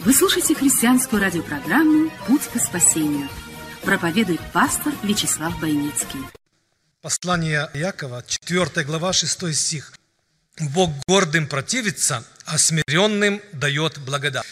Вы слушаете христианскую радиопрограмму «Путь к спасению». Проповедует пастор Вячеслав Бойницкий. Послание Якова, 4 глава, 6 стих. Бог гордым противится, а смиренным дает благодать.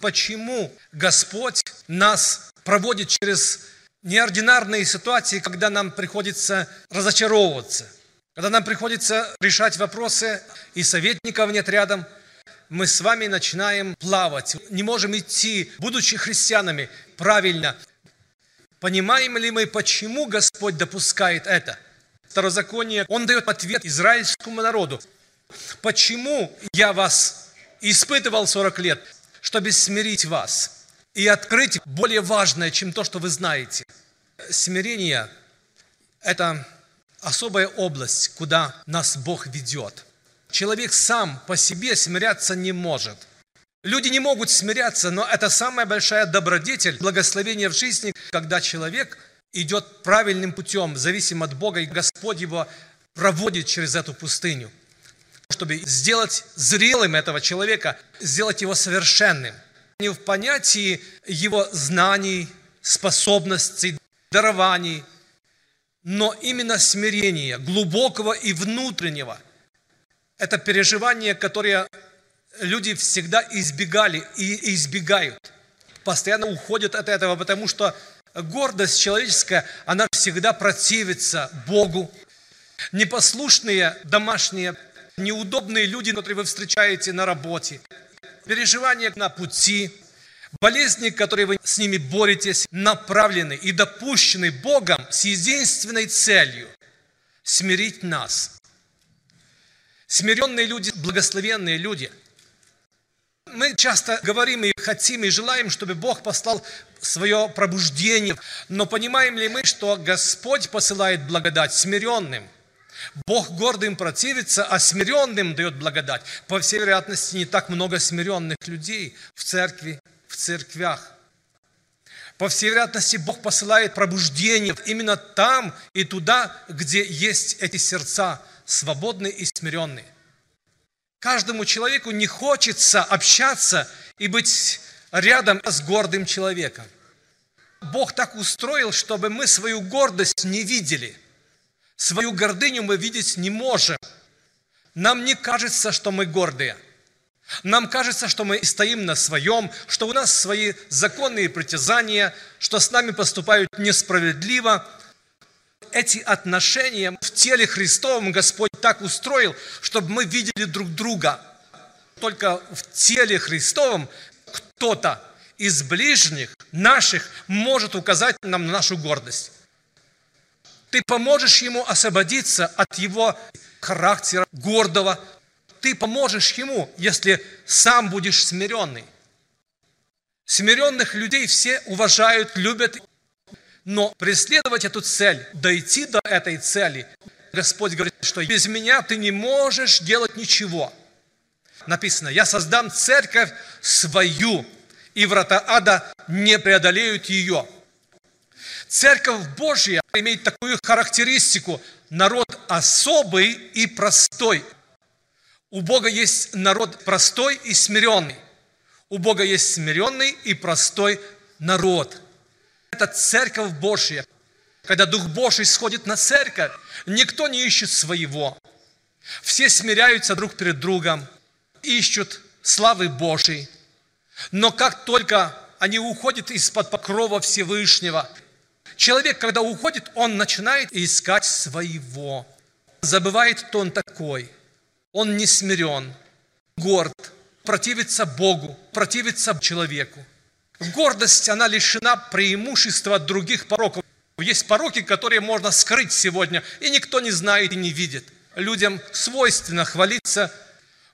Почему Господь нас проводит через неординарные ситуации, когда нам приходится разочаровываться, когда нам приходится решать вопросы, и советников нет рядом, мы с вами начинаем плавать, не можем идти, будучи христианами, правильно. Понимаем ли мы, почему Господь допускает это? Второзаконие, Он дает ответ израильскому народу. Почему я вас испытывал 40 лет? Чтобы смирить вас и открыть более важное, чем то, что вы знаете. Смирение – это особая область, куда нас Бог ведет. Человек сам по себе смиряться не может. Люди не могут смиряться, но это самая большая добродетель, благословение в жизни, когда человек идет правильным путем, зависим от Бога, и Господь его проводит через эту пустыню, чтобы сделать зрелым этого человека, сделать его совершенным. Не в понятии его знаний, способностей, дарований, но именно смирения, глубокого и внутреннего. Это переживание, которое люди всегда избегали и избегают. Постоянно уходят от этого, потому что гордость человеческая, она всегда противится Богу. Непослушные домашние, неудобные люди, которые вы встречаете на работе, переживания на пути, болезни, которые вы с ними боретесь, направлены и допущены Богом с единственной целью – смирить нас. Смиренные люди, благословенные люди. Мы часто говорим и хотим, и желаем, чтобы Бог послал свое пробуждение. Но понимаем ли мы, что Господь посылает благодать смиренным? Бог гордым противится, а смиренным дает благодать. По всей вероятности, не так много смиренных людей в церкви, в церквях. По всей вероятности, Бог посылает пробуждение именно там и туда, где есть эти сердца, свободные и смиренные. Каждому человеку не хочется общаться и быть рядом с гордым человеком. Бог так устроил, чтобы мы свою гордость не видели. Свою гордыню мы видеть не можем. Нам не кажется, что мы гордые. Нам кажется, что мы стоим на своем, что у нас свои законные притязания, что с нами поступают несправедливо. Эти отношения в теле Христовом Господь так устроил, чтобы мы видели друг друга. Только в теле Христовом кто-то из ближних наших может указать нам на нашу гордость. Ты поможешь ему освободиться от его характера гордого. Ты поможешь ему, если сам будешь смиренный. Смиренных людей все уважают, любят, но преследовать эту цель, дойти до этой цели, Господь говорит, что без меня ты не можешь делать ничего. Написано, я создам церковь свою, и врата ада не преодолеют ее. Церковь Божья имеет такую характеристику. Народ особый и простой. У Бога есть народ простой и смиренный. У Бога есть смиренный и простой народ. Это церковь Божья. Когда Дух Божий сходит на церковь, никто не ищет своего. Все смиряются друг перед другом, ищут славы Божьей. Но как только они уходят из-под покрова Всевышнего, человек, когда уходит, он начинает искать своего. Забывает, кто он такой. Он не смирен, горд, противится Богу, противится человеку. Гордость, она лишена преимущества от других пороков. Есть пороки, которые можно скрыть сегодня, и никто не знает и не видит. Людям свойственно хвалиться.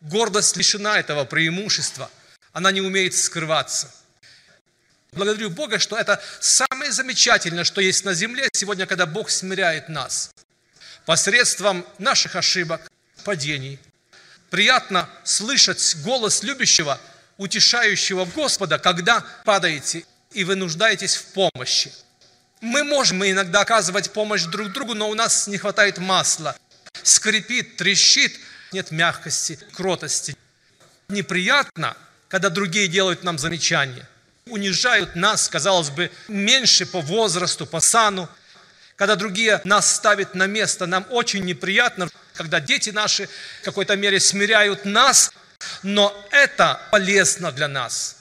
Гордость лишена этого преимущества. Она не умеет скрываться. Благодарю Бога, что это самое замечательное, что есть на земле сегодня, когда Бог смиряет нас. Посредством наших ошибок, падений. Приятно слышать голос любящего, утешающего Господа, когда падаете и вы нуждаетесь в помощи. Мы можем иногда оказывать помощь друг другу, но у нас не хватает масла. Скрипит, трещит, нет мягкости, кротости. Неприятно, когда другие делают нам замечания. Унижают нас, казалось бы, меньше по возрасту, по сану. Когда другие нас ставят на место, нам очень неприятно, когда дети наши в какой-то мере смиряют нас, но это полезно для нас.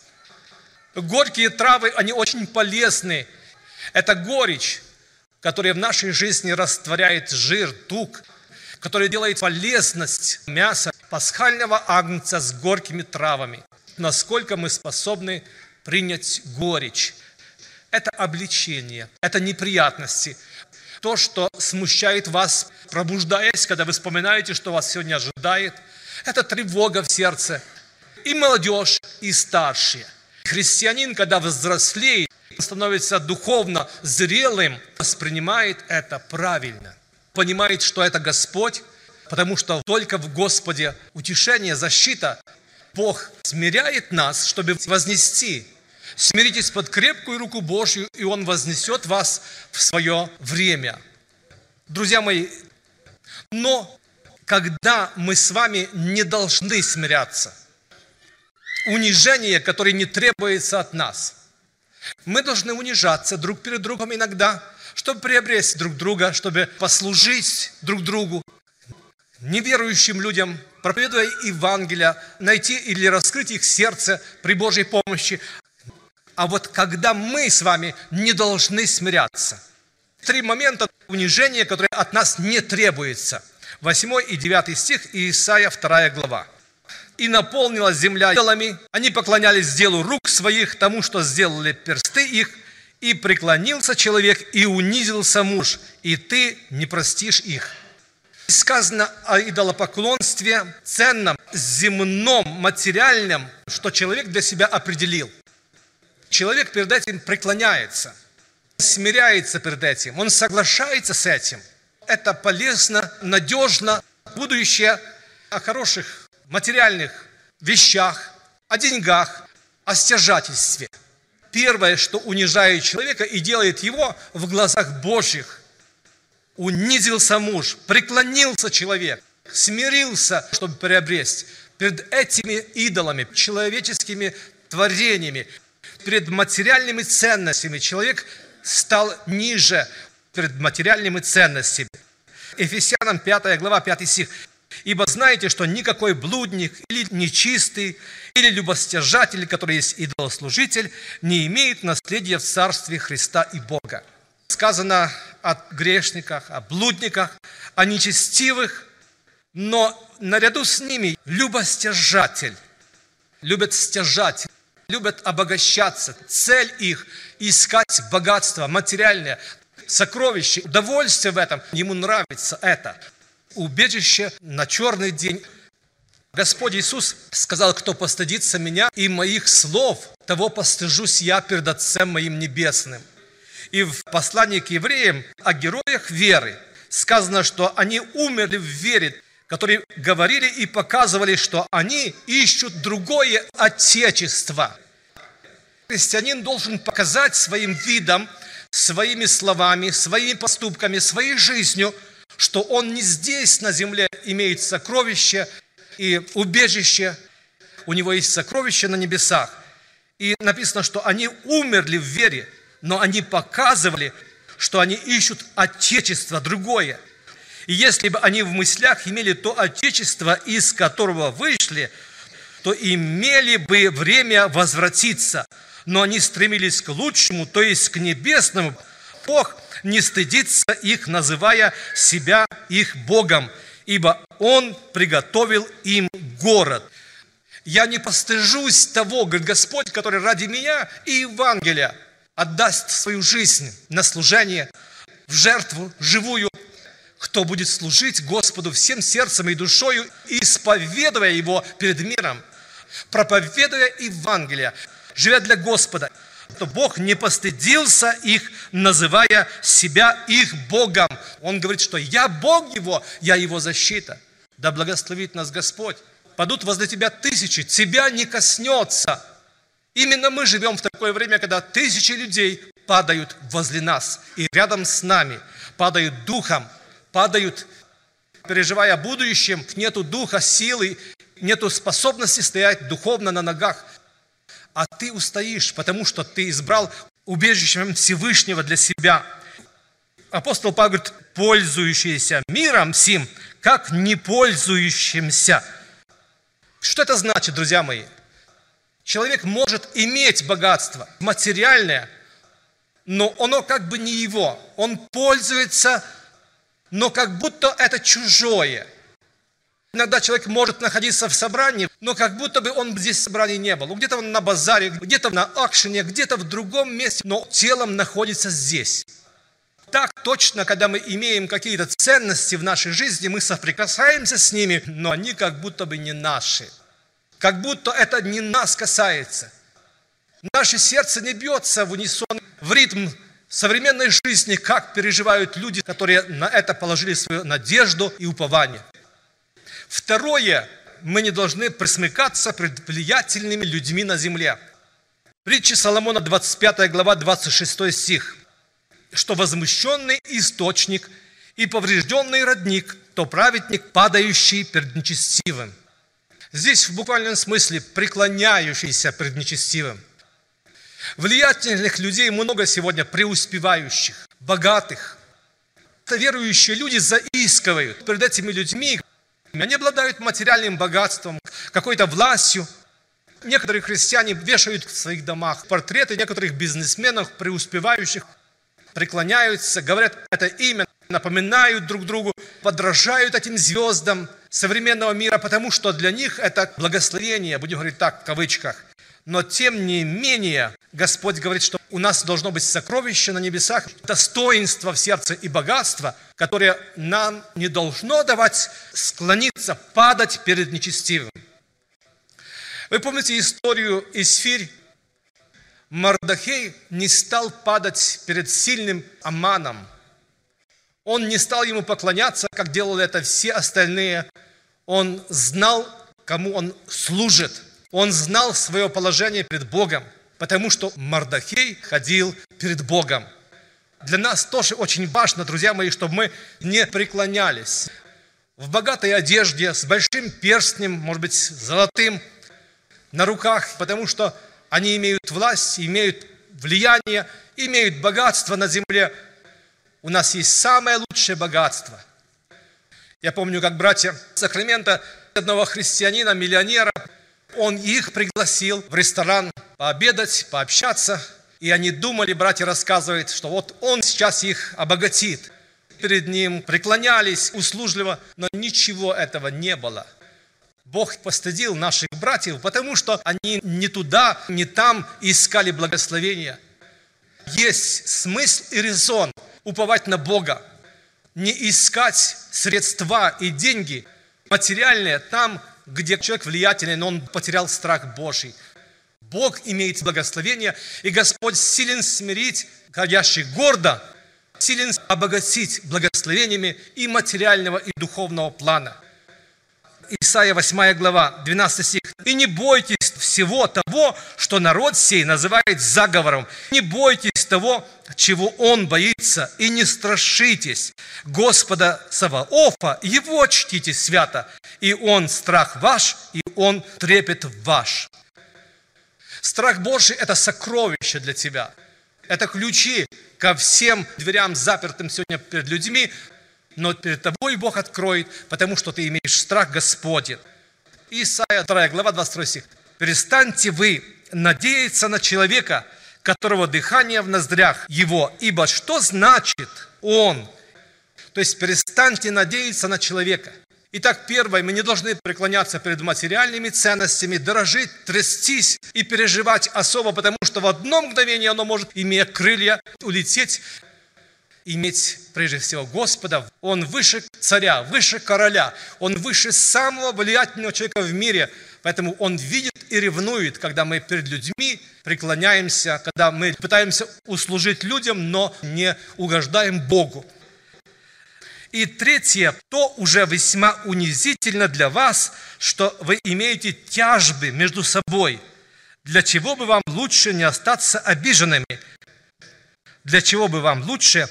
Горькие травы, они очень полезны это горечь, которая в нашей жизни растворяет жир, тук, который делает полезность мяса пасхального агнца с горькими травами. Насколько мы способны принять горечь. Это обличение, это неприятности. То, что смущает вас, пробуждаясь, когда вы вспоминаете, что вас сегодня ожидает. Это тревога в сердце. И молодежь, и старшие. Христианин, когда взрослеет, становится духовно зрелым, воспринимает это правильно, понимает, что это Господь, потому что только в Господе утешение, защита. Бог смиряет нас, чтобы вознести. Смиритесь под крепкую руку Божью, и Он вознесет вас в свое время. Друзья мои, но когда мы с вами не должны смиряться, унижение, которое не требуется от нас – мы должны унижаться друг перед другом иногда, чтобы приобрести друг друга, чтобы послужить друг другу. Неверующим людям, проповедуя Евангелие, найти или раскрыть их сердце при Божьей помощи. А вот когда мы с вами не должны смиряться. Три момента унижения, которые от нас не требуются. 8 и 9 стих, Исайя 2 глава и наполнилась земля идолами. Они поклонялись делу рук своих, тому, что сделали персты их, и преклонился человек, и унизился муж, и ты не простишь их. Сказано о идолопоклонстве ценном, земном, материальном, что человек для себя определил. Человек перед этим преклоняется, смиряется перед этим, он соглашается с этим. Это полезно, надежно, будущее о хороших материальных вещах, о деньгах, о стяжательстве. Первое, что унижает человека и делает его в глазах Божьих. Унизился муж, преклонился человек, смирился, чтобы приобрести. Перед этими идолами, человеческими творениями, перед материальными ценностями человек стал ниже перед материальными ценностями. Ефесянам 5 глава, 5 стих. Ибо знаете, что никакой блудник или нечистый, или любостяжатель, который есть идолослужитель, не имеет наследия в Царстве Христа и Бога. Сказано о грешниках, о блудниках, о нечестивых, но наряду с ними любостяжатель, любят стяжать, любят обогащаться. Цель их – искать богатство материальное, сокровище, удовольствие в этом. Ему нравится это убежище на черный день. Господь Иисус сказал, кто постыдится меня и моих слов, того постыжусь я перед Отцем моим Небесным. И в послании к евреям о героях веры сказано, что они умерли в вере, которые говорили и показывали, что они ищут другое отечество. Христианин должен показать своим видом, своими словами, своими поступками, своей жизнью – что он не здесь на земле имеет сокровище и убежище, у него есть сокровище на небесах. И написано, что они умерли в вере, но они показывали, что они ищут Отечество другое. И если бы они в мыслях имели то Отечество, из которого вышли, то имели бы время возвратиться. Но они стремились к лучшему, то есть к небесному. Бог – не стыдится их, называя себя их Богом, ибо Он приготовил им город. Я не постыжусь того, говорит Господь, который ради меня и Евангелия отдаст свою жизнь на служение, в жертву живую, кто будет служить Господу всем сердцем и душою, исповедуя Его перед миром, проповедуя Евангелие, живя для Господа. то Бог не постыдился их, называя себя их Богом. Он говорит, что я Бог его, я его защита. Да благословит нас Господь. Падут возле тебя тысячи, тебя не коснется. Именно мы живем в такое время, когда тысячи людей падают возле нас и рядом с нами, падают духом, падают, переживая о будущем, нету духа, силы, нету способности стоять духовно на ногах. А ты устоишь, потому что ты избрал убежищем Всевышнего для себя. Апостол Павел говорит, пользующийся миром сим, как не пользующимся. Что это значит, друзья мои? Человек может иметь богатство материальное, но оно как бы не его. Он пользуется, но как будто это чужое. Иногда человек может находиться в собрании, но как будто бы он здесь в собрании не был. Где-то он на базаре, где-то на акшене, где-то в другом месте, но телом находится здесь. Так точно, когда мы имеем какие-то ценности в нашей жизни, мы соприкасаемся с ними, но они как будто бы не наши. Как будто это не нас касается. Наше сердце не бьется в унисон, в ритм современной жизни, как переживают люди, которые на это положили свою надежду и упование. Второе, мы не должны присмыкаться пред влиятельными людьми на земле. Притча Соломона, 25 глава, 26 стих. Что возмущенный источник и поврежденный родник, то праведник, падающий перед нечестивым. Здесь в буквальном смысле преклоняющийся перед нечестивым. Влиятельных людей много сегодня, преуспевающих, богатых. Это верующие люди заискивают перед этими людьми. Они обладают материальным богатством, какой-то властью. Некоторые христиане вешают в своих домах портреты некоторых бизнесменов, преуспевающих, преклоняются, говорят это имя, напоминают друг другу, подражают этим звездам современного мира, потому что для них это благословение, будем говорить так, в кавычках. Но тем не менее, Господь говорит, что у нас должно быть сокровище на небесах, достоинство в сердце и богатство, которое нам не должно давать склониться, падать перед нечестивым. Вы помните историю Исфирь? Мардахей не стал падать перед сильным Аманом. Он не стал ему поклоняться, как делали это все остальные. Он знал, кому он служит – он знал свое положение перед Богом, потому что Мардахей ходил перед Богом. Для нас тоже очень важно, друзья мои, чтобы мы не преклонялись. В богатой одежде, с большим перстнем, может быть, золотым, на руках, потому что они имеют власть, имеют влияние, имеют богатство на земле. У нас есть самое лучшее богатство. Я помню, как братья Сакрамента, одного христианина, миллионера, он их пригласил в ресторан пообедать, пообщаться. И они думали, братья рассказывают, что вот он сейчас их обогатит. Перед ним преклонялись услужливо, но ничего этого не было. Бог постыдил наших братьев, потому что они не туда, не там искали благословения. Есть смысл и резон уповать на Бога, не искать средства и деньги материальные там, где человек влиятельный, но он потерял страх Божий. Бог имеет благословение, и Господь силен смирить ходящих гордо, силен обогатить благословениями и материального, и духовного плана. Исайя 8 глава, 12 стих. «И не бойтесь всего того, что народ сей называет заговором. Не бойтесь того, чего он боится, и не страшитесь Господа Саваофа, его чтите свято, и он страх ваш, и он трепет ваш. Страх Божий – это сокровище для тебя. Это ключи ко всем дверям, запертым сегодня перед людьми, но перед тобой Бог откроет, потому что ты имеешь страх Господень. Исайя 2 глава 22 стих. «Перестаньте вы надеяться на человека, которого дыхание в ноздрях его, ибо что значит он?» То есть перестаньте надеяться на человека – Итак, первое, мы не должны преклоняться перед материальными ценностями, дорожить, трястись и переживать особо, потому что в одно мгновение оно может, имея крылья, улететь, иметь прежде всего Господа. Он выше царя, выше короля, он выше самого влиятельного человека в мире. Поэтому он видит и ревнует, когда мы перед людьми преклоняемся, когда мы пытаемся услужить людям, но не угождаем Богу. И третье, то уже весьма унизительно для вас, что вы имеете тяжбы между собой. Для чего бы вам лучше не остаться обиженными? Для чего бы вам лучше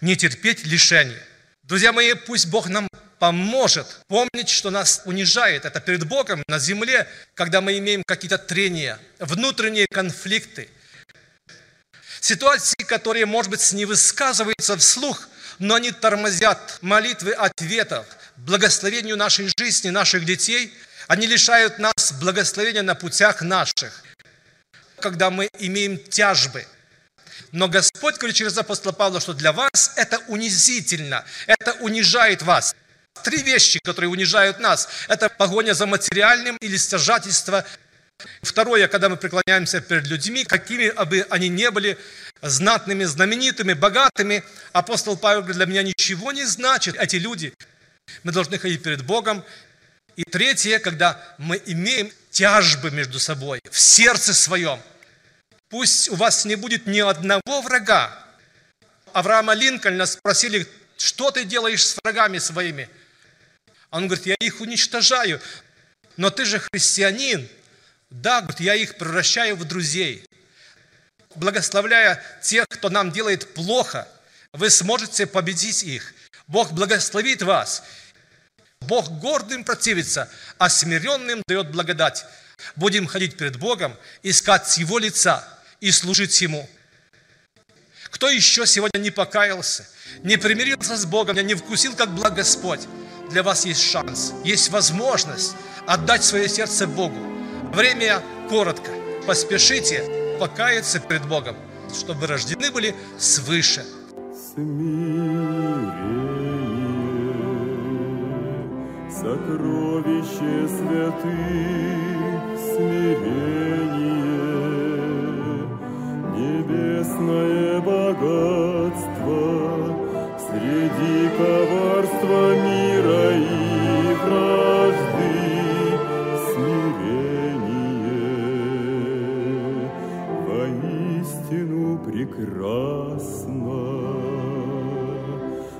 не терпеть лишений? Друзья мои, пусть Бог нам поможет помнить, что нас унижает. Это перед Богом на земле, когда мы имеем какие-то трения, внутренние конфликты. Ситуации, которые, может быть, не высказываются вслух, но они тормозят молитвы ответов, благословению нашей жизни, наших детей. Они лишают нас благословения на путях наших, когда мы имеем тяжбы. Но Господь говорит через апостола Павла, что для вас это унизительно, это унижает вас. Три вещи, которые унижают нас. Это погоня за материальным или стяжательство. Второе, когда мы преклоняемся перед людьми, какими бы они не были, знатными, знаменитыми, богатыми, апостол Павел говорит, для меня ничего не значит эти люди. Мы должны ходить перед Богом. И третье, когда мы имеем тяжбы между собой в сердце своем. Пусть у вас не будет ни одного врага. Авраама Линкольна спросили, что ты делаешь с врагами своими? Он говорит, я их уничтожаю. Но ты же христианин. Да, говорит, я их превращаю в друзей. Благословляя тех, кто нам делает плохо, вы сможете победить их. Бог благословит вас. Бог гордым противится, а смиренным дает благодать. Будем ходить перед Богом, искать Его лица и служить Ему. Кто еще сегодня не покаялся, не примирился с Богом, не вкусил, как благ Господь, для вас есть шанс, есть возможность отдать свое сердце Богу. Время коротко. Поспешите покаяться перед Богом, чтобы рождены были свыше. Сокровище святых, смирение, небесное богатство среди коварства мира прекрасно.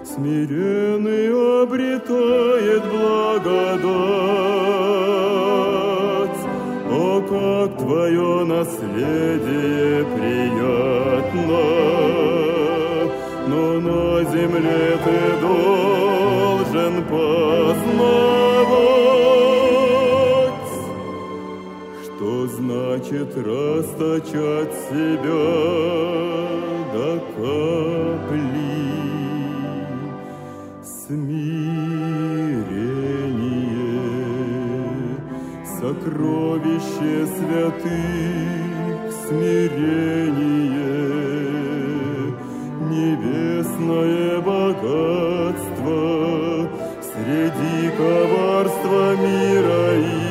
Смиренный обретает благодать, О, как Твое наследие приятно! Но на земле Ты должен познавать, Что значит расточать себя капли. Смирение, сокровище святых, смирение, небесное богатство среди коварства мира и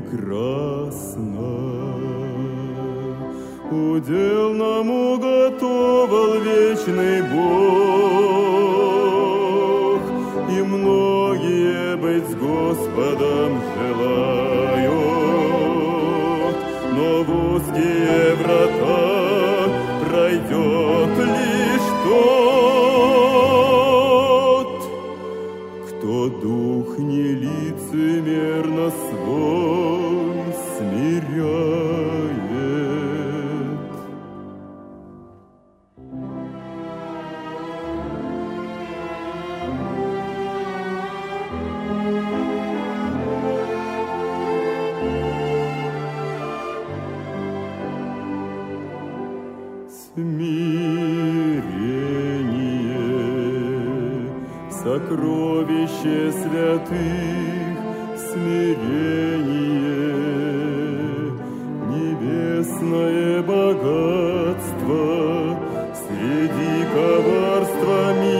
прекрасно. Удел нам уготовал вечный Бог, и многие быть с Господом желают, но в узкие врата пройдет лишь тот, кто дух нелицемерно свой сокровище святых, смирение, небесное богатство среди коварства мира